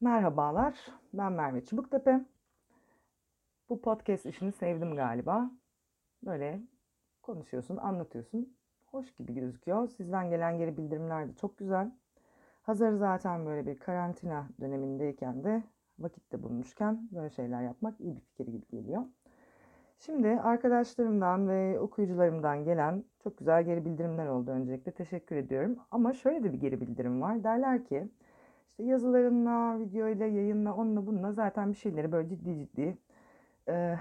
Merhabalar, ben Merve Çubuktepe. Bu podcast işini sevdim galiba. Böyle konuşuyorsun, anlatıyorsun. Hoş gibi gözüküyor. Sizden gelen geri bildirimler de çok güzel. Hazır zaten böyle bir karantina dönemindeyken de vakitte bulmuşken böyle şeyler yapmak iyi bir fikir gibi geliyor. Şimdi arkadaşlarımdan ve okuyucularımdan gelen çok güzel geri bildirimler oldu öncelikle. Teşekkür ediyorum. Ama şöyle de bir geri bildirim var. Derler ki işte yazılarınla, videoyla, yayınla, onunla bununla zaten bir şeyleri böyle ciddi ciddi e,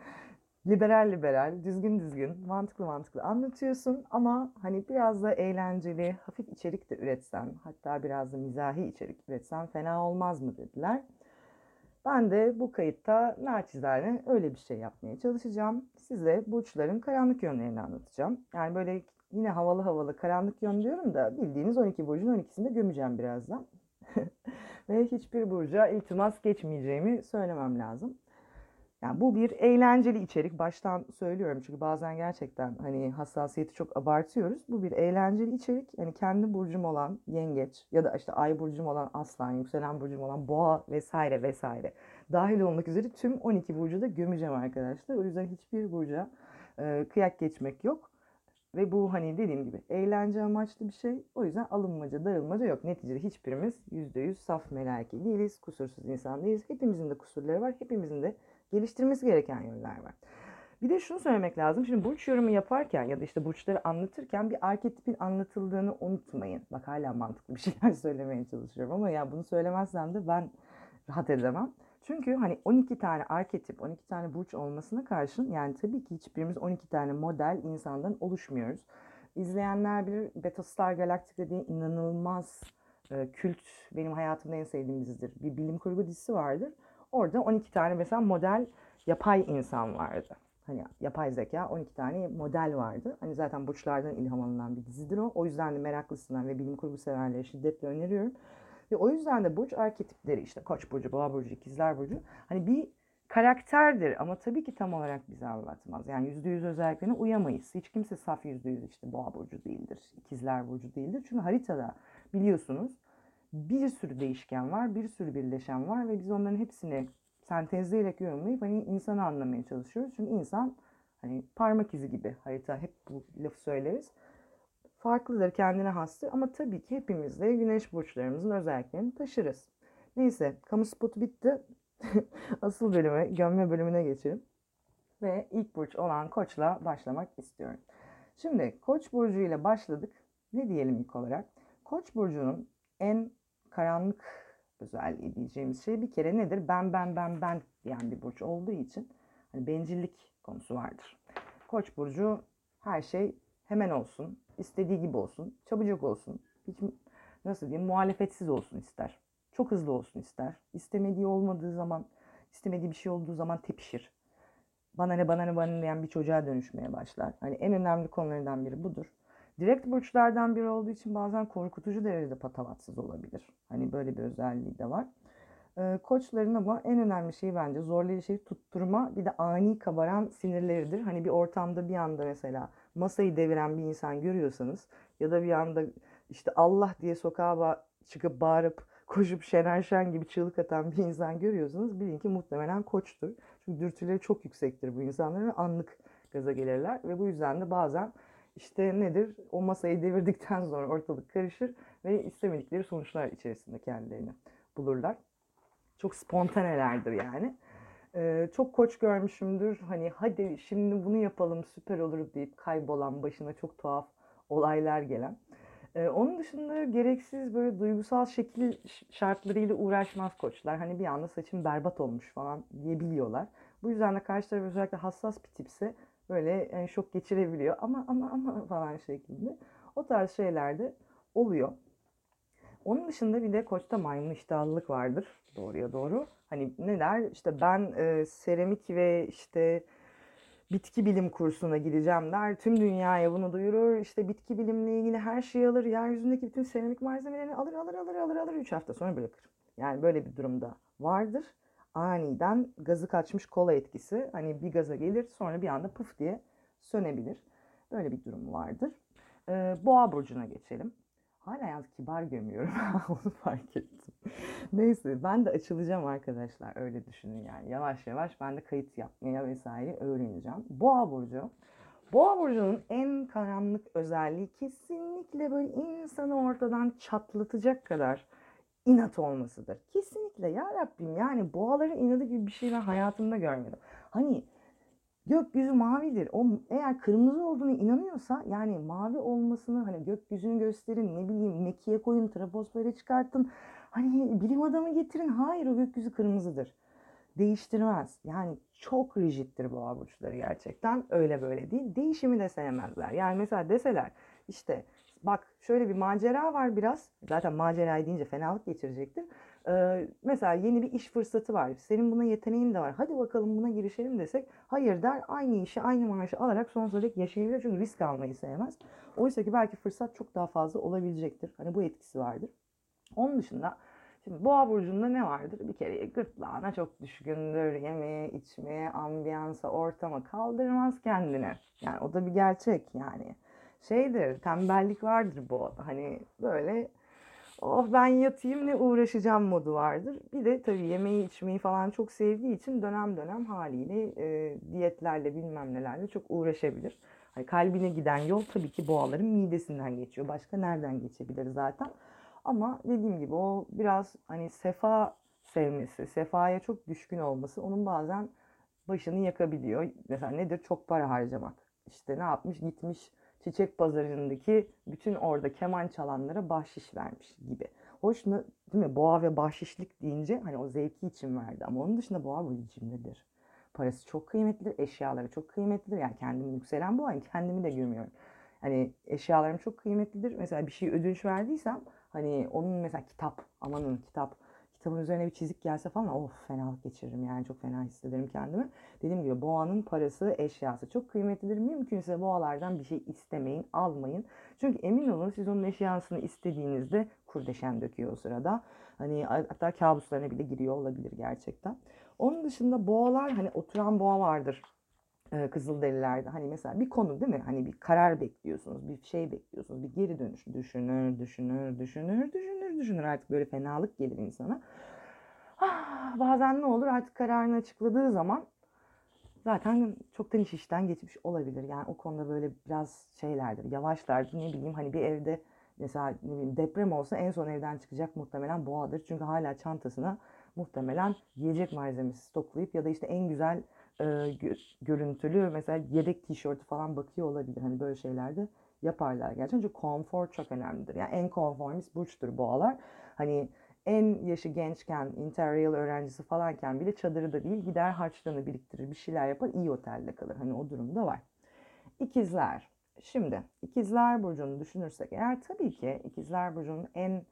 liberal liberal, düzgün düzgün, mantıklı mantıklı anlatıyorsun ama hani biraz da eğlenceli, hafif içerik de üretsen, hatta biraz da mizahi içerik üretsen fena olmaz mı dediler. Ben de bu kayıtta naçizane öyle bir şey yapmaya çalışacağım. Size burçların karanlık yönlerini anlatacağım. Yani böyle yine havalı havalı karanlık yön diyorum da bildiğiniz 12 burcun 12'sini de gömeceğim birazdan. Ve hiçbir burca iltimas geçmeyeceğimi söylemem lazım. Yani bu bir eğlenceli içerik. Baştan söylüyorum çünkü bazen gerçekten hani hassasiyeti çok abartıyoruz. Bu bir eğlenceli içerik. Yani kendi burcum olan yengeç ya da işte ay burcum olan aslan, yükselen burcum olan boğa vesaire vesaire dahil olmak üzere tüm 12 burcu da gömeceğim arkadaşlar. O yüzden hiçbir burca e, kıyak geçmek yok. Ve bu hani dediğim gibi eğlence amaçlı bir şey. O yüzden alınmaca, darılmaca yok. Neticede hiçbirimiz %100 saf melaike değiliz. Kusursuz insan değiliz. Hepimizin de kusurları var. Hepimizin de geliştirmesi gereken yönler var. Bir de şunu söylemek lazım. Şimdi burç yorumu yaparken ya da işte burçları anlatırken bir arketipin anlatıldığını unutmayın. Bak hala mantıklı bir şeyler söylemeye çalışıyorum ama ya bunu söylemezsem de ben rahat edemem. Çünkü hani 12 tane arketip, 12 tane burç olmasına karşın yani tabii ki hiçbirimiz 12 tane model insandan oluşmuyoruz. İzleyenler bilir Battlestar Galactica dediği inanılmaz e, kült, benim hayatımda en sevdiğim dizidir. Bir bilim kurgu dizisi vardır. Orada 12 tane mesela model yapay insan vardı. Hani yapay zeka 12 tane model vardı. Hani zaten burçlardan ilham alınan bir dizidir o. O yüzden de meraklısından ve bilim kurgu severlere şiddetle öneriyorum. Ve o yüzden de burç arketipleri işte Koç burcu, Boğa burcu, İkizler burcu hani bir karakterdir ama tabii ki tam olarak bize anlatmaz. Yani yüzde yüz özelliklerine uyamayız. Hiç kimse saf yüzde yüz işte Boğa burcu değildir, İkizler burcu değildir. Çünkü haritada biliyorsunuz bir sürü değişken var, bir sürü birleşen var ve biz onların hepsini sentezleyerek yorumlayıp hani insanı anlamaya çalışıyoruz. Çünkü insan hani parmak izi gibi harita hep bu lafı söyleriz. Farklıdır, kendine hastır ama tabii ki hepimiz de güneş burçlarımızın özelliklerini taşırız. Neyse, kamu spotu bitti. Asıl bölüme, gömme bölümüne geçelim. Ve ilk burç olan Koç'la başlamak istiyorum. Şimdi Koç burcu ile başladık. Ne diyelim ilk olarak? Koç burcunun en karanlık özelliği diyeceğimiz şey bir kere nedir? Ben ben ben ben diyen bir burç olduğu için hani bencillik konusu vardır. Koç burcu her şey hemen olsun, istediği gibi olsun, çabucak olsun, hiç nasıl diyeyim muhalefetsiz olsun ister. Çok hızlı olsun ister. İstemediği olmadığı zaman, istemediği bir şey olduğu zaman tepişir. Bana ne bana ne bana ne diyen bir çocuğa dönüşmeye başlar. Hani en önemli konulardan biri budur. Direkt burçlardan biri olduğu için bazen korkutucu derecede patavatsız olabilir. Hani böyle bir özelliği de var. Ee, koçların ama en önemli şey bence zorlayıcı şey tutturma bir de ani kabaran sinirleridir. Hani bir ortamda bir anda mesela masayı deviren bir insan görüyorsanız ya da bir anda işte Allah diye sokağa çıkıp bağırıp koşup Şener Şen gibi çığlık atan bir insan görüyorsanız bilin ki muhtemelen koçtur. Çünkü dürtüleri çok yüksektir bu insanların anlık gaza gelirler ve bu yüzden de bazen işte nedir? O masayı devirdikten sonra ortalık karışır ve istemedikleri sonuçlar içerisinde kendilerini bulurlar. Çok spontanelerdir yani. Çok koç görmüşümdür. Hani hadi şimdi bunu yapalım süper olur deyip kaybolan başına çok tuhaf olaylar gelen. Ee, onun dışında gereksiz böyle duygusal şekil şartlarıyla uğraşmaz koçlar. Hani bir anda saçım berbat olmuş falan diyebiliyorlar. Bu yüzden de karşı taraf özellikle hassas bir tipse böyle yani şok geçirebiliyor. Ama ama ama falan şeklinde. O tarz şeyler de oluyor. Onun dışında bir de koçta maymun iştahlılık vardır. Doğruya doğru. Hani ne der? İşte ben e, seramik ve işte bitki bilim kursuna gideceğim der. Tüm dünyaya bunu duyurur. İşte bitki bilimle ilgili her şeyi alır. Yeryüzündeki bütün seramik malzemelerini alır alır alır alır alır. 3 hafta sonra bırakır. Yani böyle bir durumda vardır. Aniden gazı kaçmış kola etkisi. Hani bir gaza gelir sonra bir anda pıf diye sönebilir. Böyle bir durum vardır. Ee, Boğa burcuna geçelim. Hala yalnız kibar gömüyorum. Onu fark ettim. Neyse ben de açılacağım arkadaşlar öyle düşünün yani yavaş yavaş ben de kayıt yapmaya vesaire öğreneceğim. Boğa burcu. Boğa burcunun en karanlık özelliği kesinlikle böyle insanı ortadan çatlatacak kadar inat olmasıdır. Kesinlikle ya Rabbim yani boğaların inadı gibi bir şey ben hayatımda görmedim. Hani gökyüzü mavidir. O eğer kırmızı olduğunu inanıyorsa yani mavi olmasını hani gökyüzünü gösterin ne bileyim mekiğe koyun troposfere çıkartın. Hani bilim adamı getirin. Hayır o gökyüzü kırmızıdır. Değiştirmez. Yani çok rigiddir boğa burçları gerçekten. Öyle böyle değil. Değişimi de sevmezler. Yani mesela deseler işte bak şöyle bir macera var biraz. Zaten macerayı deyince fenalık geçirecektir. Mesela yeni bir iş fırsatı var. Senin buna yeteneğin de var. Hadi bakalım buna girişelim desek hayır der. Aynı işi aynı maaşı alarak sonsuza dek yaşayabilir. Çünkü risk almayı sevmez. Oysa ki belki fırsat çok daha fazla olabilecektir. Hani bu etkisi vardır. Onun dışında Şimdi boğa burcunda ne vardır? Bir kere gırtlağına çok düşkündür. Yemeğe, içmeye, ambiyansa, ortama kaldırmaz kendini. Yani o da bir gerçek yani. Şeydir, tembellik vardır bu. Hani böyle oh ben yatayım ne uğraşacağım modu vardır. Bir de tabii yemeği içmeyi falan çok sevdiği için dönem dönem haliyle e, diyetlerle bilmem nelerle çok uğraşabilir. Hani kalbine giden yol tabii ki boğaların midesinden geçiyor. Başka nereden geçebilir zaten? Ama dediğim gibi o biraz hani sefa sevmesi, sefaya çok düşkün olması onun bazen başını yakabiliyor. Mesela nedir? Çok para harcamak. İşte ne yapmış? Gitmiş çiçek pazarındaki bütün orada keman çalanlara bahşiş vermiş gibi. Hoş değil mi? Boğa ve bahşişlik deyince hani o zevki için verdi. Ama onun dışında boğa böyle cimridir. Parası çok kıymetlidir, eşyaları çok kıymetlidir. Yani kendimi yükselen boğa, kendimi de görmüyorum. Hani eşyalarım çok kıymetlidir. Mesela bir şey ödünç verdiysem Hani onun mesela kitap, amanın kitap, kitabın üzerine bir çizik gelse falan of fenalık geçiririm yani çok fena hissederim kendimi. Dediğim gibi boğanın parası, eşyası çok kıymetlidir. Mümkünse boğalardan bir şey istemeyin, almayın. Çünkü emin olun siz onun eşyasını istediğinizde kurdeşen döküyor o sırada. Hani hatta kabuslarına bile giriyor olabilir gerçekten. Onun dışında boğalar hani oturan boğa vardır e, Kızılderililerde hani mesela bir konu değil mi? Hani bir karar bekliyorsunuz, bir şey bekliyorsunuz, bir geri dönüş. Düşünür, düşünür, düşünür, düşünür, düşünür. Artık böyle fenalık gelir insana. Ah, bazen ne olur artık kararını açıkladığı zaman zaten çoktan iş işten geçmiş olabilir. Yani o konuda böyle biraz şeylerdir, yavaşlardır. Ne bileyim hani bir evde mesela ne bileyim deprem olsa en son evden çıkacak muhtemelen boğadır. Çünkü hala çantasına muhtemelen yiyecek malzemesi stoklayıp ya da işte en güzel e, görüntülü mesela yedek tişörtü falan bakıyor olabilir. Hani böyle şeylerde yaparlar gerçekten. Çünkü konfor çok önemlidir. Yani en konformist burçtur boğalar. Hani en yaşı gençken, interior öğrencisi falanken bile çadırı da değil gider harçlığını biriktirir, bir şeyler yapar, iyi otelde kalır. Hani o durumda var. İkizler. Şimdi ikizler burcunu düşünürsek eğer tabii ki ikizler burcunun en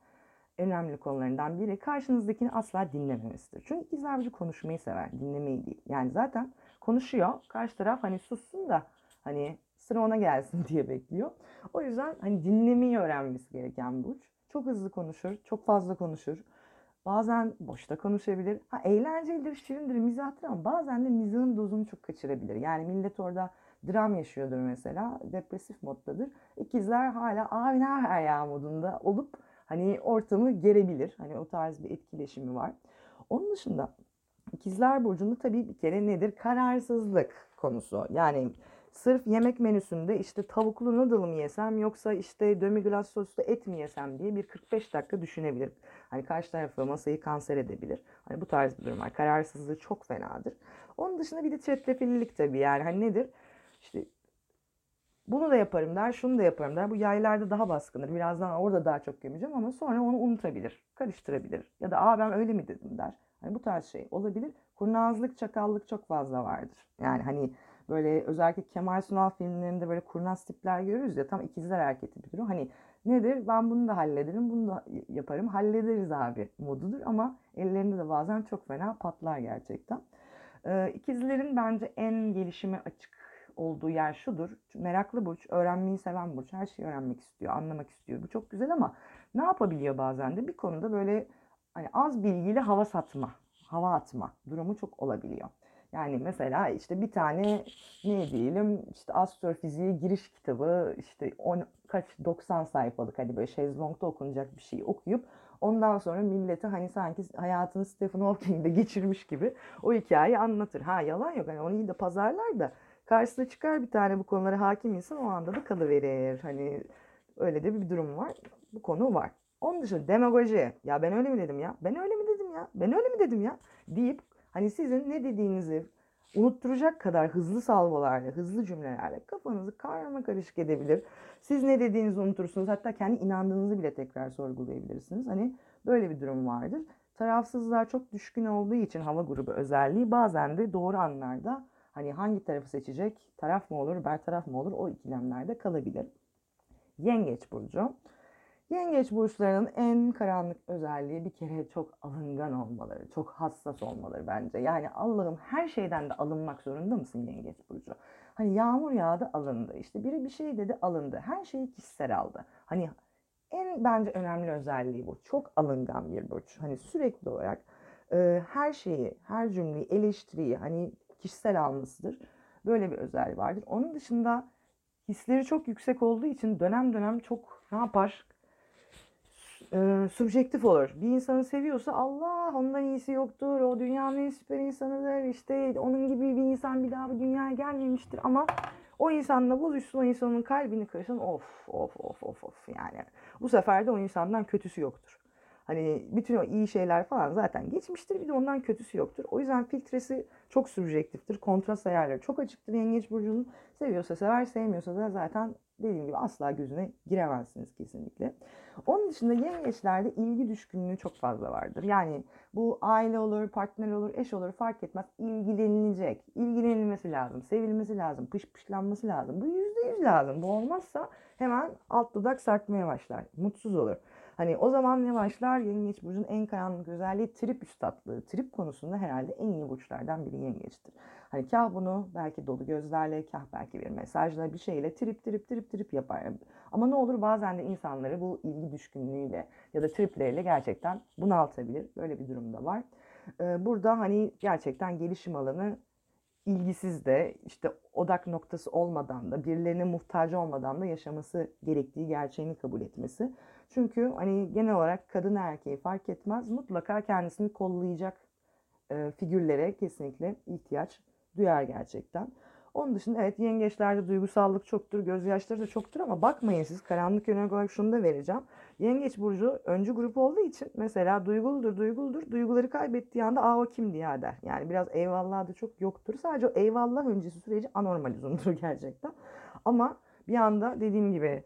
önemli konularından biri karşınızdakini asla dinlememesidir. Çünkü ikizler burcu konuşmayı sever, dinlemeyi değil. Yani zaten konuşuyor, karşı taraf hani sussun da hani sıra ona gelsin diye bekliyor. O yüzden hani dinlemeyi öğrenmesi gereken burç. Çok hızlı konuşur, çok fazla konuşur. Bazen boşta konuşabilir. Ha eğlencelidir, şirindir, mizahtır ama bazen de mizahın dozunu çok kaçırabilir. Yani millet orada dram yaşıyordur mesela, depresif moddadır. İkizler hala abi ne her ya modunda olup hani ortamı gerebilir. Hani o tarz bir etkileşimi var. Onun dışında ikizler burcunda tabii bir kere nedir? Kararsızlık konusu. Yani sırf yemek menüsünde işte tavuklu noodle mı yesem yoksa işte demi-glace soslu et mi yesem diye bir 45 dakika düşünebilir. Hani karşı tarafı masayı kanser edebilir. Hani bu tarz bir durum var. Kararsızlığı çok fenadır. Onun dışında bir de çetrefillilik tabii yani hani nedir? İşte bunu da yaparım der, şunu da yaparım der. Bu yaylarda daha baskındır. Birazdan orada daha çok gömeceğim ama sonra onu unutabilir, karıştırabilir. Ya da aa ben öyle mi dedim der. Hani bu tarz şey olabilir. Kurnazlık, çakallık çok fazla vardır. Yani hani böyle özellikle Kemal Sunal filmlerinde böyle kurnaz tipler görürüz ya tam ikizler hareketi bir durum. Hani nedir? Ben bunu da hallederim, bunu da yaparım. Hallederiz abi modudur ama ellerinde de bazen çok fena patlar gerçekten. Ee, ikizlerin bence en gelişime açık olduğu yer şudur. Meraklı burç, öğrenmeyi seven burç. Her şeyi öğrenmek istiyor, anlamak istiyor. Bu çok güzel ama ne yapabiliyor bazen de? Bir konuda böyle hani az bilgiyle hava satma, hava atma durumu çok olabiliyor. Yani mesela işte bir tane ne diyelim işte astrofiziğe giriş kitabı işte on, kaç 90 sayfalık hani böyle şezlongda okunacak bir şey okuyup Ondan sonra millete hani sanki hayatını Stephen Hawking'de geçirmiş gibi o hikayeyi anlatır. Ha yalan yok hani onu iyi de pazarlar da karşısına çıkar bir tane bu konulara hakim insan o anda da kalıverir. Hani öyle de bir durum var. Bu konu var. Onun dışında demagoji. Ya ben öyle mi dedim ya? Ben öyle mi dedim ya? Ben öyle mi dedim ya? Deyip hani sizin ne dediğinizi unutturacak kadar hızlı salvolarla, hızlı cümlelerle kafanızı karma karışık edebilir. Siz ne dediğinizi unutursunuz. Hatta kendi inandığınızı bile tekrar sorgulayabilirsiniz. Hani böyle bir durum vardır. Tarafsızlar çok düşkün olduğu için hava grubu özelliği bazen de doğru anlarda hani hangi tarafı seçecek, taraf mı olur, bertaraf mı olur o ikilemlerde kalabilir. Yengeç burcu. Yengeç burçlarının en karanlık özelliği bir kere çok alıngan olmaları, çok hassas olmaları bence. Yani Allah'ım her şeyden de alınmak zorunda mısın Yengeç burcu? Hani yağmur yağdı alındı, işte biri bir şey dedi alındı, her şeyi kişisel aldı. Hani en bence önemli özelliği bu. Çok alıngan bir burç. Hani sürekli olarak e, her şeyi, her cümleyi, eleştiriyi hani kişisel almasıdır. Böyle bir özelliği vardır. Onun dışında hisleri çok yüksek olduğu için dönem dönem çok ne yapar? E, subjektif olur. Bir insanı seviyorsa Allah ondan iyisi yoktur. O dünyanın en süper insanıdır. İşte onun gibi bir insan bir daha bu dünyaya gelmemiştir. Ama o insanla buluşsun, o insanın kalbini kırsın. Of of of of of yani. Bu sefer de o insandan kötüsü yoktur. Hani bütün o iyi şeyler falan zaten geçmiştir. Bir de ondan kötüsü yoktur. O yüzden filtresi çok subjektiftir. Kontrast ayarları çok açıktır Yengeç Burcu'nun. Seviyorsa sever, sevmiyorsa da zaten dediğim gibi asla gözüne giremezsiniz kesinlikle. Onun dışında yengeçlerde ilgi düşkünlüğü çok fazla vardır. Yani bu aile olur, partner olur, eş olur fark etmez. İlgilenilecek. İlgilenilmesi lazım, sevilmesi lazım, pışpışlanması lazım. Bu yüzde yüz lazım. Bu olmazsa hemen alt dudak sarkmaya başlar. Mutsuz olur. Hani o zaman ne başlar? Yengeç burcunun en karanlık özelliği trip üstatlığı. Trip konusunda herhalde en iyi burçlardan biri yengeçtir. Hani kah bunu belki dolu gözlerle, kah belki bir mesajla bir şeyle trip trip trip trip yapar. Ama ne olur bazen de insanları bu ilgi düşkünlüğüyle ya da tripleriyle gerçekten bunaltabilir. Böyle bir durumda var. Burada hani gerçekten gelişim alanı ilgisiz de işte odak noktası olmadan da birilerine muhtaç olmadan da yaşaması gerektiği gerçeğini kabul etmesi. Çünkü hani genel olarak kadın erkeği fark etmez mutlaka kendisini kollayacak e, figürlere kesinlikle ihtiyaç duyar gerçekten. Onun dışında evet yengeçlerde duygusallık çoktur, gözyaşları da çoktur ama bakmayın siz karanlık yönelik olarak şunu da vereceğim. Yengeç burcu öncü grup olduğu için mesela duyguludur, duyguludur. Duyguları kaybettiği anda aa o kimdi ya der. Yani biraz eyvallah da çok yoktur. Sadece o eyvallah öncesi süreci anormal uzundur gerçekten. Ama bir anda dediğim gibi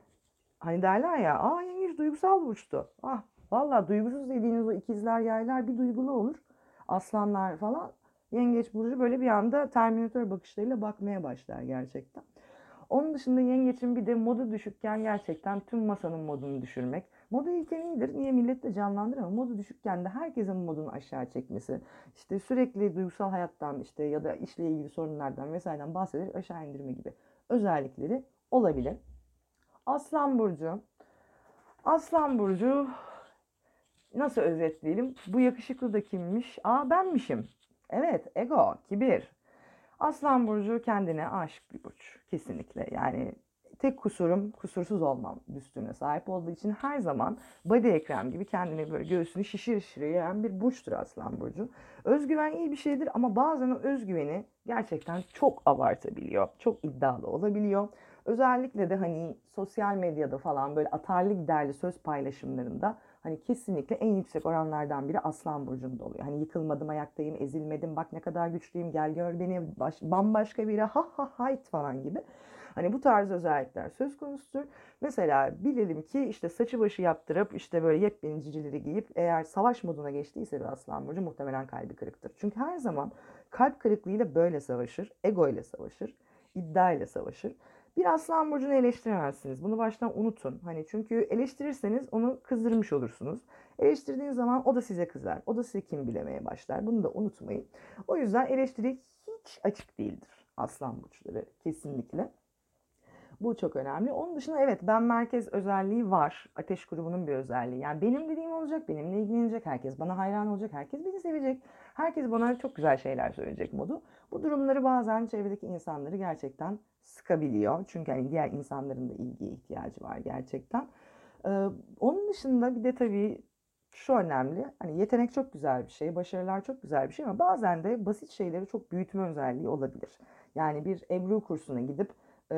hani derler ya aa yengeç duygusal burçtu. Ah valla duygusuz dediğiniz o ikizler yaylar bir duygulu olur. Aslanlar falan Yengeç burcu böyle bir anda Terminator bakışlarıyla bakmaya başlar gerçekten. Onun dışında yengeçin bir de modu düşükken gerçekten tüm masanın modunu düşürmek. Modu iyiken iyidir. Niye millet de canlandırır ama modu düşükken de herkesin modunu aşağı çekmesi. işte sürekli duygusal hayattan işte ya da işle ilgili sorunlardan vesaireden bahsederek aşağı indirme gibi özellikleri olabilir. Aslan Burcu. Aslan Burcu nasıl özetleyelim? Bu yakışıklı da kimmiş? Aa benmişim. Evet, ego, kibir. Aslan burcu kendine aşık bir burç. Kesinlikle. Yani tek kusurum kusursuz olmam düstüne sahip olduğu için her zaman body ekrem gibi kendine böyle göğsünü şişir şişir yiyen bir burçtur Aslan Burcu. Özgüven iyi bir şeydir ama bazen o özgüveni gerçekten çok abartabiliyor. Çok iddialı olabiliyor. Özellikle de hani sosyal medyada falan böyle atarlı giderli söz paylaşımlarında hani kesinlikle en yüksek oranlardan biri Aslan Burcu'nda oluyor. Hani yıkılmadım, ayaktayım, ezilmedim, bak ne kadar güçlüyüm, gel gör beni, baş, bambaşka biri, ha ha hayt falan gibi. Hani bu tarz özellikler söz konusudur. Mesela bilelim ki işte saçı başı yaptırıp işte böyle yepyeni cicileri giyip eğer savaş moduna geçtiyse bir aslan burcu muhtemelen kalbi kırıktır. Çünkü her zaman kalp kırıklığıyla böyle savaşır, ego ile savaşır, iddia ile savaşır. Bir aslan burcunu eleştiremezsiniz. Bunu baştan unutun. Hani çünkü eleştirirseniz onu kızdırmış olursunuz. Eleştirdiğiniz zaman o da size kızar. O da size kim bilemeye başlar. Bunu da unutmayın. O yüzden eleştiri hiç açık değildir aslan burçları kesinlikle. Bu çok önemli. Onun dışında evet ben merkez özelliği var. Ateş grubunun bir özelliği. Yani benim dediğim olacak, benimle ilgilenecek, herkes bana hayran olacak, herkes beni sevecek. Herkes bana çok güzel şeyler söyleyecek modu. Bu durumları bazen çevredeki insanları gerçekten sıkabiliyor. Çünkü hani diğer insanların da ilgiye ihtiyacı var gerçekten. Ee, onun dışında bir de tabii şu önemli. Hani yetenek çok güzel bir şey, başarılar çok güzel bir şey ama bazen de basit şeyleri çok büyütme özelliği olabilir. Yani bir Ebru kursuna gidip e,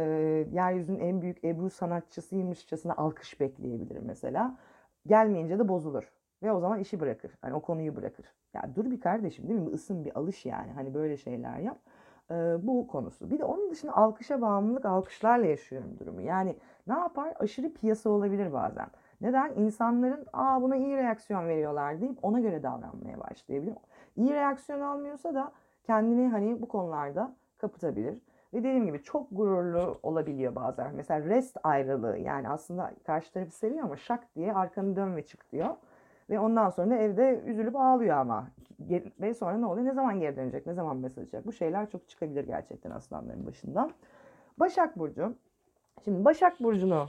yeryüzünün en büyük Ebru sanatçısıymışçasına alkış bekleyebilir mesela. Gelmeyince de bozulur. Ve o zaman işi bırakır. Hani o konuyu bırakır. Ya dur bir kardeşim değil mi? Bir ısın bir alış yani. Hani böyle şeyler yap. Bu konusu. Bir de onun dışında alkışa bağımlılık alkışlarla yaşıyorum durumu. Yani ne yapar? Aşırı piyasa olabilir bazen. Neden? İnsanların aa buna iyi reaksiyon veriyorlar deyip ona göre davranmaya başlayabilir. İyi reaksiyon almıyorsa da kendini hani bu konularda kapatabilir. Ve dediğim gibi çok gururlu olabiliyor bazen. Mesela rest ayrılığı yani aslında karşı tarafı seviyor ama şak diye arkanı dön ve çık diyor. Ve ondan sonra evde üzülüp ağlıyor ama. Ve sonra ne oluyor? Ne zaman geri dönecek? Ne zaman mesaj atacak? Bu şeyler çok çıkabilir gerçekten aslanların başından. Başak Burcu. Şimdi Başak Burcu'nu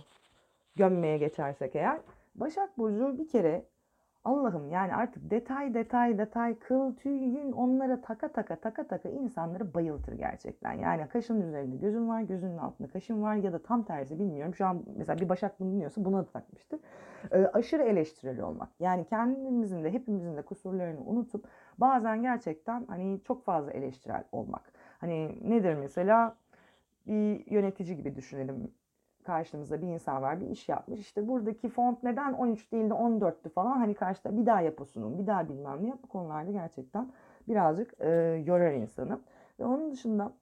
gömmeye geçersek eğer. Başak Burcu bir kere Allah'ım yani artık detay detay detay kıl tüy yün onlara taka taka taka taka insanları bayıltır gerçekten. Yani kaşın üzerinde gözün var gözünün altında kaşın var ya da tam tersi bilmiyorum. Şu an mesela bir Başak bunu dinliyorsa buna da takmıştır. Ee, aşırı eleştirel olmak. Yani kendimizin de hepimizin de kusurlarını unutup bazen gerçekten hani çok fazla eleştirel olmak. Hani nedir mesela bir yönetici gibi düşünelim karşımızda bir insan var bir iş yapmış. İşte buradaki font neden 13 değil de 14'tü falan hani karşıda bir daha yap o sunum bir daha bilmem ne bu konularda gerçekten birazcık e, yorar insanı. Ve onun dışında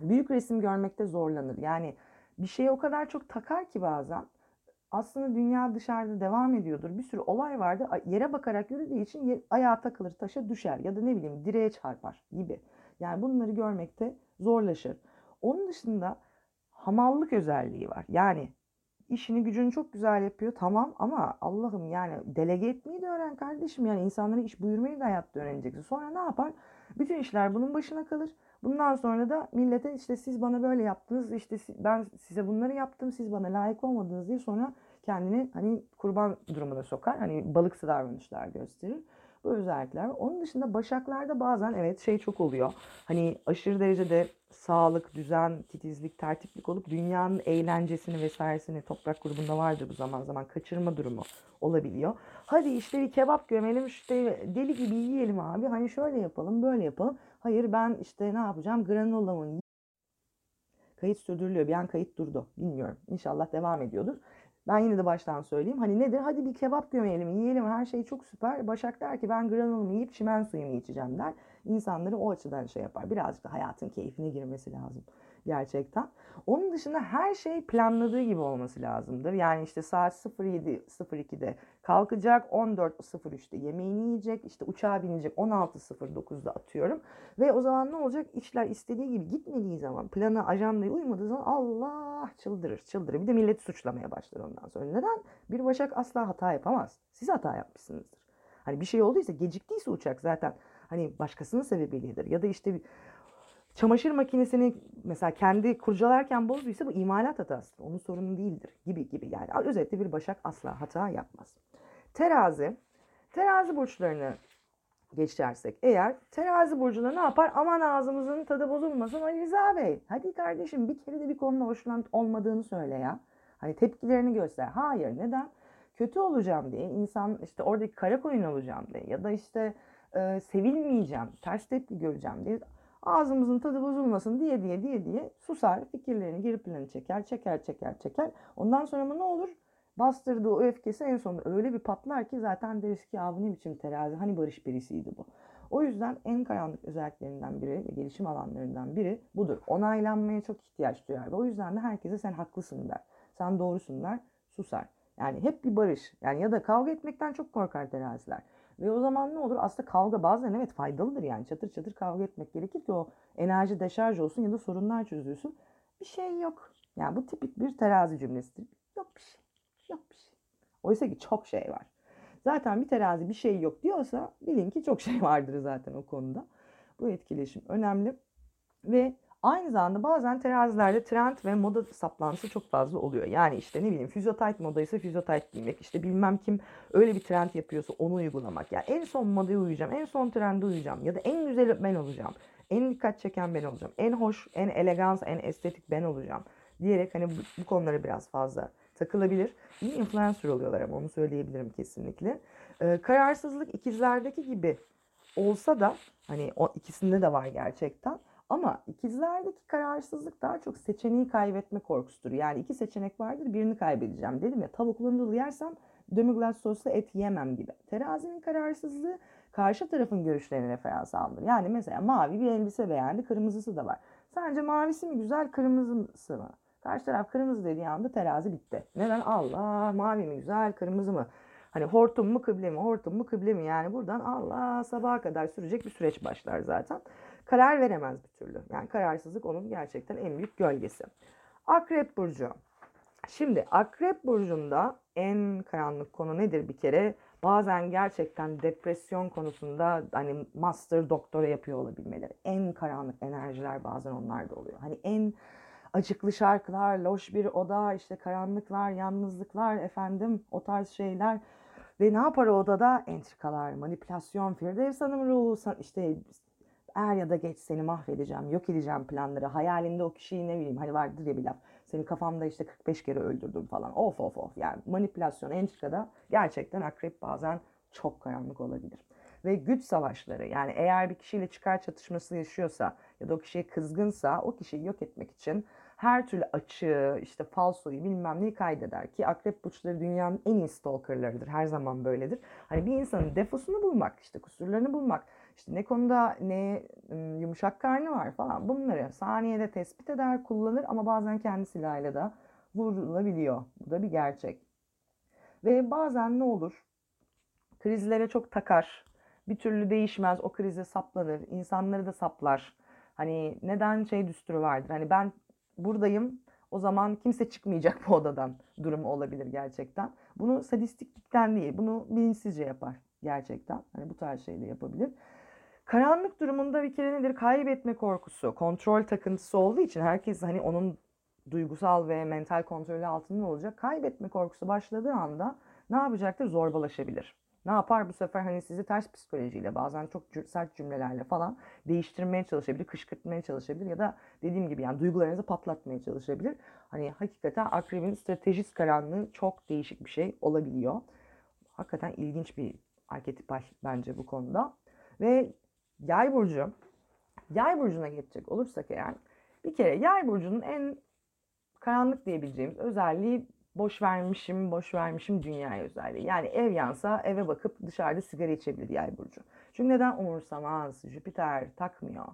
büyük resim görmekte zorlanır. Yani bir şeye o kadar çok takar ki bazen aslında dünya dışarıda devam ediyordur. Bir sürü olay vardı. Yere bakarak yürüdüğü için yer, ayağa takılır, taşa düşer ya da ne bileyim direğe çarpar gibi. Yani bunları görmekte zorlaşır. Onun dışında hamallık özelliği var. Yani işini gücünü çok güzel yapıyor tamam ama Allah'ım yani delege etmeyi de öğren kardeşim. Yani insanlara iş buyurmayı da hayatta öğreneceksin. Sonra ne yapar? Bütün işler bunun başına kalır. Bundan sonra da millete işte siz bana böyle yaptınız, işte ben size bunları yaptım, siz bana layık olmadınız diye sonra kendini hani kurban durumuna sokar. Hani balıksı davranışlar gösterir. Bu özellikler. Onun dışında başaklarda bazen evet şey çok oluyor. Hani aşırı derecede sağlık, düzen, titizlik, tertiplik olup dünyanın eğlencesini vesairesini toprak grubunda vardır bu zaman zaman kaçırma durumu olabiliyor. Hadi işte bir kebap gömelim işte deli gibi yiyelim abi. Hani şöyle yapalım böyle yapalım. Hayır ben işte ne yapacağım granolamın kayıt sürdürülüyor. Bir an kayıt durdu. Bilmiyorum. İnşallah devam ediyordur. Ben yine de baştan söyleyeyim. Hani nedir? Hadi bir kebap gömelim, yiyelim. Her şey çok süper. Başak der ki ben granulumu yiyip çimen suyumu içeceğim der. İnsanları o açıdan şey yapar. Birazcık da hayatın keyfine girmesi lazım gerçekten. Onun dışında her şey planladığı gibi olması lazımdır. Yani işte saat 07.02'de kalkacak, 14.03'te yemeğini yiyecek, işte uçağa binecek 16.09'da atıyorum. Ve o zaman ne olacak? İşler istediği gibi gitmediği zaman, plana, ajandaya uymadığı zaman Allah çıldırır, çıldırır. Bir de millet suçlamaya başlar ondan sonra. Neden? Bir başak asla hata yapamaz. Siz hata yapmışsınızdır. Hani bir şey olduysa, geciktiyse uçak zaten hani başkasının sebebiyledir. Ya da işte çamaşır makinesini mesela kendi kurcalarken bozduysa bu imalat hatası. Onun sorunu değildir gibi gibi yani. Özetle bir başak asla hata yapmaz. Terazi. Terazi burçlarını geçersek eğer terazi burcunda ne yapar? Aman ağzımızın tadı bozulmasın Ali Rıza Bey. Hadi kardeşim bir kere de bir konuda hoşlanıp olmadığını söyle ya. Hani tepkilerini göster. Hayır neden? Kötü olacağım diye insan işte oradaki kara koyun olacağım diye ya da işte e, sevilmeyeceğim, ters tepki göreceğim diye ağzımızın tadı bozulmasın diye diye diye diye susar, fikirlerini geri plana çeker, çeker, çeker, çeker. Ondan sonra mı ne olur? Bastırdığı o öfkesi en sonunda öyle bir patlar ki zaten deriz ki abi ne biçim terazi, hani barış birisiydi bu. O yüzden en karanlık özelliklerinden biri ve gelişim alanlarından biri budur. Onaylanmaya çok ihtiyaç duyar ve o yüzden de herkese sen haklısın der. Sen doğrusun der, susar. Yani hep bir barış. Yani ya da kavga etmekten çok korkar teraziler. Ve o zaman ne olur? Aslında kavga bazen evet faydalıdır yani. Çatır çatır kavga etmek gerekir ki o enerji deşarj olsun ya da sorunlar çözülsün. Bir şey yok. Yani bu tipik bir terazi cümlesidir. Yok bir şey. Yok bir şey. Oysa ki çok şey var. Zaten bir terazi bir şey yok diyorsa bilin ki çok şey vardır zaten o konuda. Bu etkileşim önemli. Ve Aynı zamanda bazen terazilerde trend ve moda saplantısı çok fazla oluyor. Yani işte ne bileyim fizyotight modaysa fizyotight giymek. işte bilmem kim öyle bir trend yapıyorsa onu uygulamak. Yani en son modaya uyacağım, en son trende uyacağım ya da en güzeli ben olacağım. En dikkat çeken ben olacağım. En hoş, en elegans, en estetik ben olacağım. Diyerek hani bu, bu konulara biraz fazla takılabilir. İyi influencer oluyorlar ama onu söyleyebilirim kesinlikle. Ee, kararsızlık ikizlerdeki gibi olsa da hani o ikisinde de var gerçekten. Ama ikizlerdeki kararsızlık daha çok seçeneği kaybetme korkusudur. Yani iki seçenek vardır birini kaybedeceğim. Dedim ya tavuklu noodle yersem demi-glace soslu et yemem gibi. Terazinin kararsızlığı karşı tarafın görüşlerine referans alınır. Yani mesela mavi bir elbise beğendi, kırmızısı da var. Sence mavisi mi güzel, kırmızısı mı? Karşı taraf kırmızı dediği anda terazi bitti. Neden? Allah mavi mi güzel, kırmızı mı? Hani hortum mu kıble mi, hortum mu kıble mi? Yani buradan Allah sabaha kadar sürecek bir süreç başlar zaten. Karar veremez bir türlü. Yani kararsızlık onun gerçekten en büyük gölgesi. Akrep Burcu. Şimdi Akrep Burcu'nda en karanlık konu nedir bir kere? Bazen gerçekten depresyon konusunda hani master doktora yapıyor olabilmeleri. En karanlık enerjiler bazen onlarda oluyor. Hani en acıklı şarkılar, loş bir oda, işte karanlıklar, yalnızlıklar efendim o tarz şeyler. Ve ne yapar o odada? Entrikalar, manipülasyon, Firdevs Hanım ruhu, işte er ya da geç seni mahvedeceğim, yok edeceğim planları. Hayalinde o kişiyi ne bileyim hani vardır ya bir laf. Seni kafamda işte 45 kere öldürdüm falan. Of of of yani manipülasyon, entrikada gerçekten akrep bazen çok karanlık olabilir. Ve güç savaşları yani eğer bir kişiyle çıkar çatışması yaşıyorsa ya da o kişiye kızgınsa o kişiyi yok etmek için her türlü açığı, işte falsoyu bilmem neyi kaydeder ki akrep burçları dünyanın en iyi stalkerlarıdır. Her zaman böyledir. Hani bir insanın defosunu bulmak, işte kusurlarını bulmak, işte ne konuda ne yumuşak karnı var falan bunları saniyede tespit eder, kullanır ama bazen kendi silahıyla da vurulabiliyor. Bu da bir gerçek. Ve bazen ne olur? Krizlere çok takar. Bir türlü değişmez. O krize saplanır. insanları da saplar. Hani neden şey düsturu vardır. Hani ben buradayım. O zaman kimse çıkmayacak bu odadan durumu olabilir gerçekten. Bunu sadistiklikten değil, bunu bilinçsizce yapar gerçekten. Hani bu tarz şey yapabilir. Karanlık durumunda bir kere nedir? Kaybetme korkusu, kontrol takıntısı olduğu için herkes hani onun duygusal ve mental kontrolü altında olacak. Kaybetme korkusu başladığı anda ne yapacaktır? Zorbalaşabilir. Ne yapar bu sefer hani sizi ters psikolojiyle bazen çok sert cümlelerle falan değiştirmeye çalışabilir, kışkırtmaya çalışabilir ya da dediğim gibi yani duygularınızı patlatmaya çalışabilir. Hani hakikaten akrebin stratejist karanlığı çok değişik bir şey olabiliyor. Hakikaten ilginç bir arketipal bence bu konuda. Ve Yay burcu. Yay burcuna geçecek olursak eğer bir kere yay burcunun en karanlık diyebileceğimiz özelliği boş vermişim, boş vermişim dünyaya özelliği. Yani ev yansa eve bakıp dışarıda sigara içebilir yay burcu. Çünkü neden umursamaz? Jüpiter takmıyor.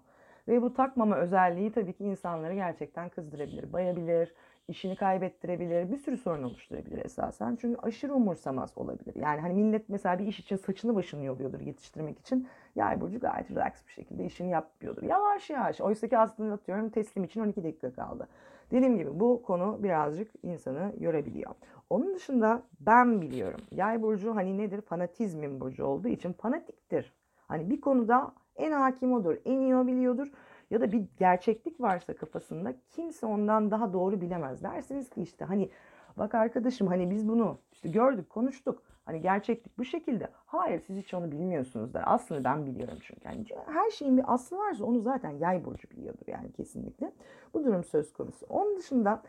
Ve bu takmama özelliği tabii ki insanları gerçekten kızdırabilir, bayabilir, işini kaybettirebilir, bir sürü sorun oluşturabilir esasen. Çünkü aşırı umursamaz olabilir. Yani hani millet mesela bir iş için saçını başını yoluyordur yetiştirmek için. Yay burcu gayet relax bir şekilde işini yapıyordur. Yavaş yavaş. Oysa ki aslında atıyorum teslim için 12 dakika kaldı. Dediğim gibi bu konu birazcık insanı yorabiliyor. Onun dışında ben biliyorum. Yay burcu hani nedir? Fanatizmin burcu olduğu için fanatiktir. Hani bir konuda en hakim odur, en iyi o biliyordur ya da bir gerçeklik varsa kafasında kimse ondan daha doğru bilemez. Dersiniz ki işte hani bak arkadaşım hani biz bunu işte gördük, konuştuk. Hani gerçeklik bu şekilde. Hayır siz hiç onu bilmiyorsunuz der. Aslında ben biliyorum çünkü. Yani her şeyin bir aslı varsa onu zaten yay burcu biliyordur yani kesinlikle. Bu durum söz konusu. Onun dışında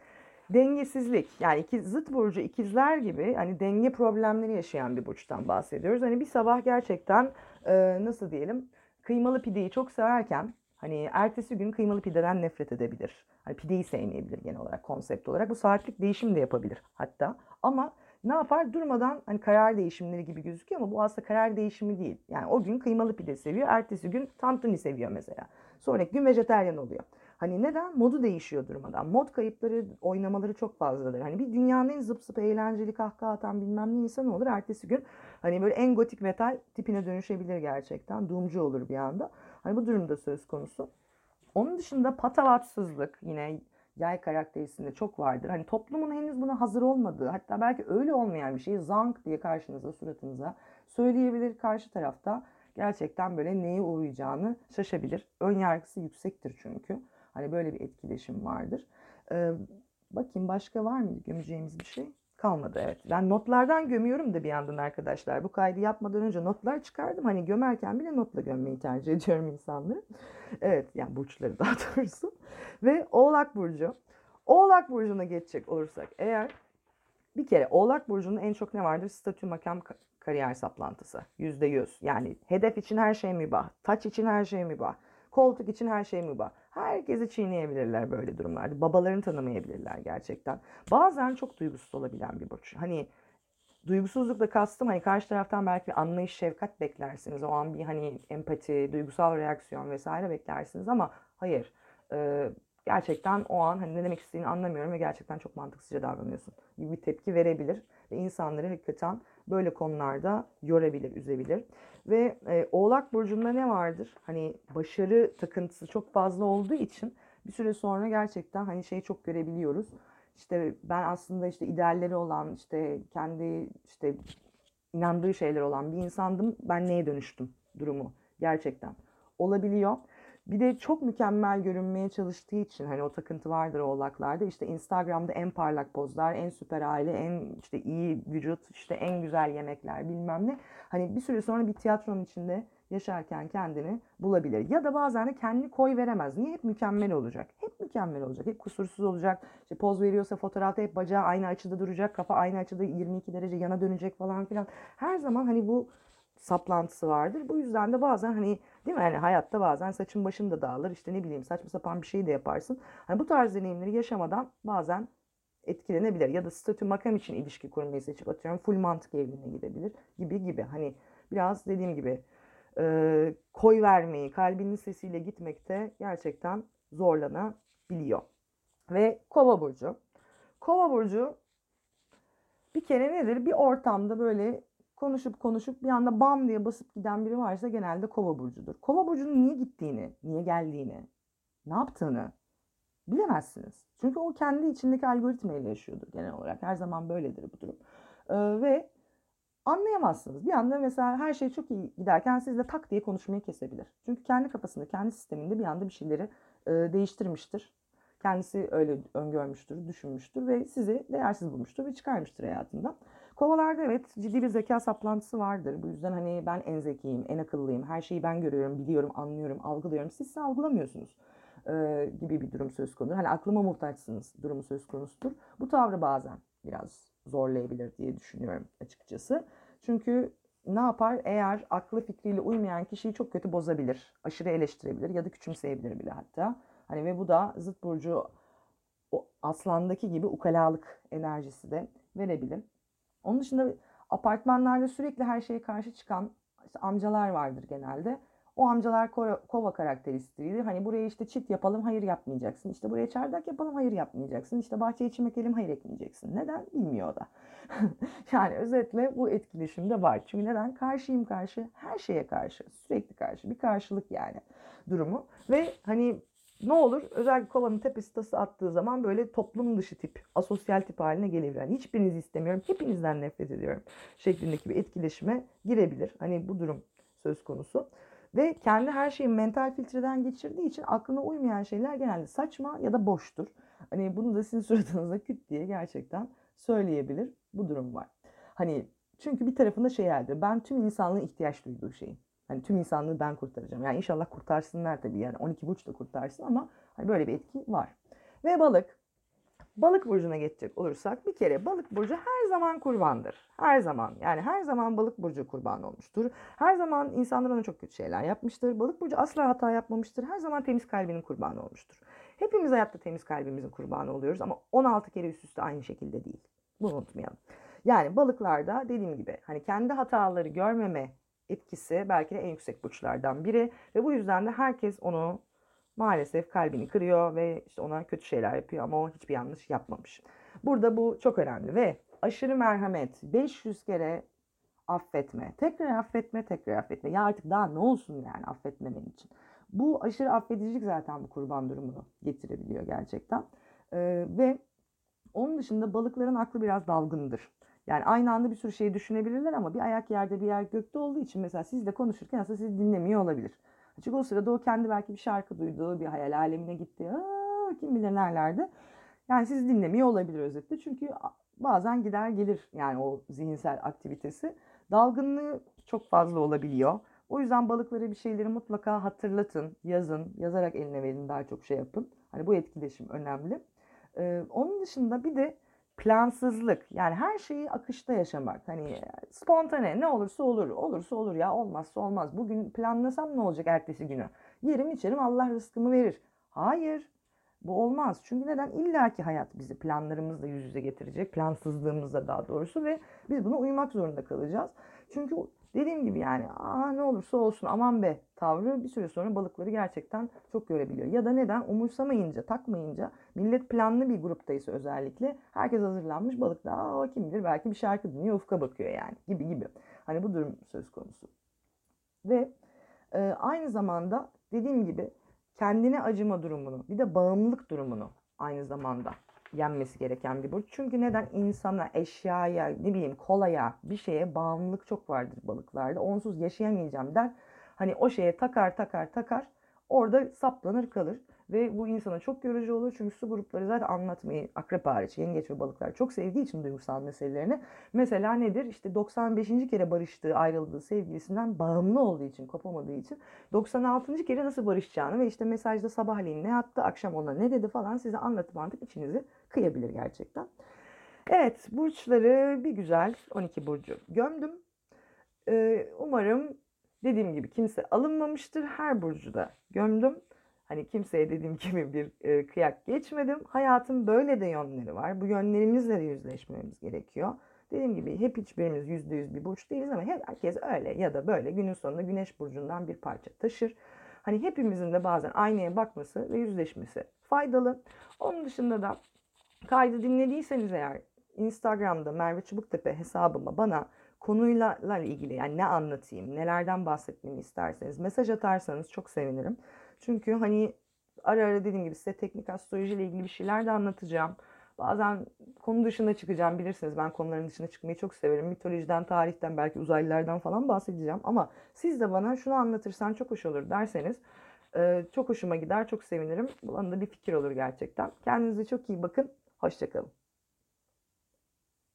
dengesizlik yani iki, zıt burcu ikizler gibi hani denge problemleri yaşayan bir burçtan bahsediyoruz. Hani bir sabah gerçekten e, nasıl diyelim kıymalı pideyi çok severken Hani ertesi gün kıymalı pideden nefret edebilir. Hani pideyi sevmeyebilir genel olarak konsept olarak. Bu saatlik değişim de yapabilir hatta. Ama ne yapar? Durmadan hani karar değişimleri gibi gözüküyor ama bu aslında karar değişimi değil. Yani o gün kıymalı pide seviyor, ertesi gün tantuni seviyor mesela. Sonraki gün vejeteryan oluyor. Hani neden? Modu değişiyor durmadan. Mod kayıpları, oynamaları çok fazladır. Hani bir dünyanın en zıp zıp eğlenceli kahkaha atan bilmem ne insan olur. Ertesi gün hani böyle en gotik metal tipine dönüşebilir gerçekten. Doomcu olur bir anda. Hani bu durumda söz konusu. Onun dışında patavatsızlık yine yay karakterisinde çok vardır. Hani toplumun henüz buna hazır olmadığı hatta belki öyle olmayan bir şeyi zank diye karşınıza suratınıza söyleyebilir karşı tarafta. Gerçekten böyle neye uğrayacağını şaşabilir. Ön yargısı yüksektir çünkü. Hani böyle bir etkileşim vardır. Ee, bakayım başka var mı gömeceğimiz bir şey? Kalmadı evet. Ben notlardan gömüyorum da bir yandan arkadaşlar. Bu kaydı yapmadan önce notlar çıkardım. Hani gömerken bile notla gömmeyi tercih ediyorum insanları. Evet yani burçları daha doğrusu. Ve Oğlak Burcu. Oğlak Burcu'na geçecek olursak eğer bir kere Oğlak Burcu'nun en çok ne vardır? Statü, makam, kariyer saplantısı. Yüzde yüz. Yani hedef için her şey mübah. Taç için her şey mübah. Koltuk için her şey mübah. Herkesi çiğneyebilirler böyle durumlarda. Babalarını tanımayabilirler gerçekten. Bazen çok duygusuz olabilen bir burç. Hani duygusuzlukla kastım hani karşı taraftan belki bir anlayış, şefkat beklersiniz. O an bir hani empati, duygusal reaksiyon vesaire beklersiniz ama hayır. E, gerçekten o an hani ne demek istediğini anlamıyorum ve gerçekten çok mantıksızca davranıyorsun gibi bir tepki verebilir ve insanları hakikaten böyle konularda yorabilir, üzebilir. Ve e, Oğlak Burcu'nda ne vardır? Hani başarı takıntısı çok fazla olduğu için bir süre sonra gerçekten hani şeyi çok görebiliyoruz. İşte ben aslında işte idealleri olan, işte kendi işte inandığı şeyler olan bir insandım. Ben neye dönüştüm durumu gerçekten olabiliyor. Bir de çok mükemmel görünmeye çalıştığı için hani o takıntı vardır oğlaklarda. İşte Instagram'da en parlak pozlar, en süper aile, en işte iyi vücut, işte en güzel yemekler bilmem ne. Hani bir süre sonra bir tiyatronun içinde yaşarken kendini bulabilir. Ya da bazen de kendini koy veremez. Niye? Hep mükemmel olacak. Hep mükemmel olacak. Hep kusursuz olacak. İşte poz veriyorsa fotoğrafta hep bacağı aynı açıda duracak. Kafa aynı açıda 22 derece yana dönecek falan filan. Her zaman hani bu saplantısı vardır. Bu yüzden de bazen hani değil mi? Yani hayatta bazen saçın başın da dağılır. İşte ne bileyim saçma sapan bir şey de yaparsın. Hani bu tarz deneyimleri yaşamadan bazen etkilenebilir. Ya da statü makam için ilişki kurmayı seçip atıyorum full mantık evliliğine gidebilir gibi gibi. Hani biraz dediğim gibi e, koy vermeyi, kalbinin sesiyle gitmekte gerçekten zorlanabiliyor. Ve kova burcu. Kova burcu bir kere nedir? Bir ortamda böyle konuşup konuşup bir anda bam diye basıp giden biri varsa genelde kova burcudur. Kova burcunun niye gittiğini, niye geldiğini, ne yaptığını bilemezsiniz. Çünkü o kendi içindeki algoritmayla yaşıyordur genel olarak. Her zaman böyledir bu durum. Ee, ve anlayamazsınız. Bir anda mesela her şey çok iyi giderken sizle tak diye konuşmayı kesebilir. Çünkü kendi kafasında, kendi sisteminde bir anda bir şeyleri e, değiştirmiştir. Kendisi öyle öngörmüştür, düşünmüştür ve sizi değersiz bulmuştur ve çıkarmıştır hayatından. Kovalarda evet ciddi bir zeka saplantısı vardır. Bu yüzden hani ben en zekiyim, en akıllıyım, her şeyi ben görüyorum, biliyorum, anlıyorum, algılıyorum. Siz ise algılamıyorsunuz e, gibi bir durum söz konusu. Hani aklıma muhtaçsınız durumu söz konusudur. Bu tavrı bazen biraz zorlayabilir diye düşünüyorum açıkçası. Çünkü ne yapar? Eğer aklı fikriyle uymayan kişiyi çok kötü bozabilir, aşırı eleştirebilir ya da küçümseyebilir bile hatta. Hani ve bu da zıt burcu o aslandaki gibi ukalalık enerjisi de verebilir. Onun dışında apartmanlarda sürekli her şeye karşı çıkan işte amcalar vardır genelde. O amcalar kova karakteristiğidir. Hani buraya işte çit yapalım, hayır yapmayacaksın. İşte buraya çardak yapalım, hayır yapmayacaksın. İşte bahçeye çim ekelim, hayır ekmeyeceksin. Neden? Bilmiyor da. yani özetle bu etkileşimde var. Çünkü neden? Karşıyım karşı, her şeye karşı, sürekli karşı. Bir karşılık yani durumu. Ve hani ne olur özellikle kovanın tepesi tası attığı zaman böyle toplum dışı tip, asosyal tip haline gelebilir. Yani hiçbirinizi istemiyorum, hepinizden nefret ediyorum şeklindeki bir etkileşime girebilir. Hani bu durum söz konusu. Ve kendi her şeyi mental filtreden geçirdiği için aklına uymayan şeyler genelde saçma ya da boştur. Hani bunu da sizin suratınıza küt diye gerçekten söyleyebilir. Bu durum var. Hani çünkü bir tarafında şey elde. Ben tüm insanlığın ihtiyaç duyduğu şeyim. Hani tüm insanlığı ben kurtaracağım. Yani inşallah kurtarsınlar tabii. Yani 12 burç da kurtarsın ama hani böyle bir etki var. Ve balık. Balık burcuna geçecek olursak bir kere balık burcu her zaman kurbandır. Her zaman yani her zaman balık burcu kurban olmuştur. Her zaman insanlar ona çok kötü şeyler yapmıştır. Balık burcu asla hata yapmamıştır. Her zaman temiz kalbinin kurbanı olmuştur. Hepimiz hayatta temiz kalbimizin kurbanı oluyoruz ama 16 kere üst üste aynı şekilde değil. Bunu unutmayalım. Yani balıklarda dediğim gibi hani kendi hataları görmeme etkisi belki de en yüksek burçlardan biri ve bu yüzden de herkes onu maalesef kalbini kırıyor ve işte ona kötü şeyler yapıyor ama o hiçbir yanlış yapmamış. Burada bu çok önemli ve aşırı merhamet, 500 kere affetme, tekrar affetme, tekrar affetme. Ya artık daha ne olsun yani affetmemen için. Bu aşırı affedicilik zaten bu kurban durumunu getirebiliyor gerçekten. Ee, ve onun dışında balıkların aklı biraz dalgındır. Yani aynı anda bir sürü şey düşünebilirler ama bir ayak yerde bir yer gökte olduğu için mesela sizle konuşurken aslında sizi dinlemiyor olabilir. Çünkü o sırada o kendi belki bir şarkı duyduğu bir hayal alemine gitti. Aa, kim bilir nerelerde. Yani sizi dinlemiyor olabilir özetle. Çünkü bazen gider gelir yani o zihinsel aktivitesi. Dalgınlığı çok fazla olabiliyor. O yüzden balıklara bir şeyleri mutlaka hatırlatın, yazın, yazarak eline verin daha çok şey yapın. Hani bu etkileşim önemli. Ee, onun dışında bir de plansızlık yani her şeyi akışta yaşamak. Hani spontane ne olursa olur olursa olur ya olmazsa olmaz. Bugün planlasam ne olacak ertesi günü? Yerim içerim Allah rızkımı verir. Hayır bu olmaz çünkü neden illaki hayat bizi planlarımızla yüz yüze getirecek plansızlığımızla daha doğrusu ve biz buna uymak zorunda kalacağız çünkü dediğim gibi yani aa ne olursa olsun aman be tavrı bir süre sonra balıkları gerçekten çok görebiliyor. Ya da neden umursamayınca, takmayınca millet planlı bir gruptaysa özellikle herkes hazırlanmış balık da aa kim bilir belki bir şarkı dinliyor ufka bakıyor yani gibi gibi. Hani bu durum söz konusu. Ve e, aynı zamanda dediğim gibi kendine acıma durumunu bir de bağımlılık durumunu aynı zamanda yenmesi gereken bir burç. Çünkü neden insana, eşyaya, ne bileyim kolaya, bir şeye bağımlılık çok vardır balıklarda. Onsuz yaşayamayacağım der. Hani o şeye takar takar takar orada saplanır kalır. Ve bu insana çok yorucu olur. Çünkü su grupları zaten anlatmayı akrep hariç yengeç ve balıklar çok sevdiği için duygusal meselelerini. Mesela nedir? İşte 95. kere barıştığı, ayrıldığı sevgilisinden bağımlı olduğu için, kopamadığı için 96. kere nasıl barışacağını ve işte mesajda sabahleyin ne yaptı, akşam ona ne dedi falan size anlatıp anlatıp içinizi kıyabilir gerçekten. Evet, burçları bir güzel 12 burcu gömdüm. Ee, umarım dediğim gibi kimse alınmamıştır. Her burcu da gömdüm. Hani kimseye dediğim gibi bir e, kıyak geçmedim. Hayatın böyle de yönleri var. Bu yönlerimizle de yüzleşmemiz gerekiyor. Dediğim gibi hep hiçbirimiz yüzde yüz bir burç değiliz ama herkes öyle ya da böyle günün sonunda güneş burcundan bir parça taşır. Hani hepimizin de bazen aynaya bakması ve yüzleşmesi faydalı. Onun dışında da kaydı dinlediyseniz eğer Instagram'da Merve Çubuktepe hesabıma bana konuyla ilgili yani ne anlatayım, nelerden bahsetmemi isterseniz mesaj atarsanız çok sevinirim. Çünkü hani ara ara dediğim gibi size teknik astroloji ile ilgili bir şeyler de anlatacağım. Bazen konu dışına çıkacağım bilirsiniz ben konuların dışına çıkmayı çok severim. Mitolojiden, tarihten belki uzaylılardan falan bahsedeceğim. Ama siz de bana şunu anlatırsan çok hoş olur derseniz çok hoşuma gider, çok sevinirim. Bu anda bir fikir olur gerçekten. Kendinize çok iyi bakın. Hoşçakalın.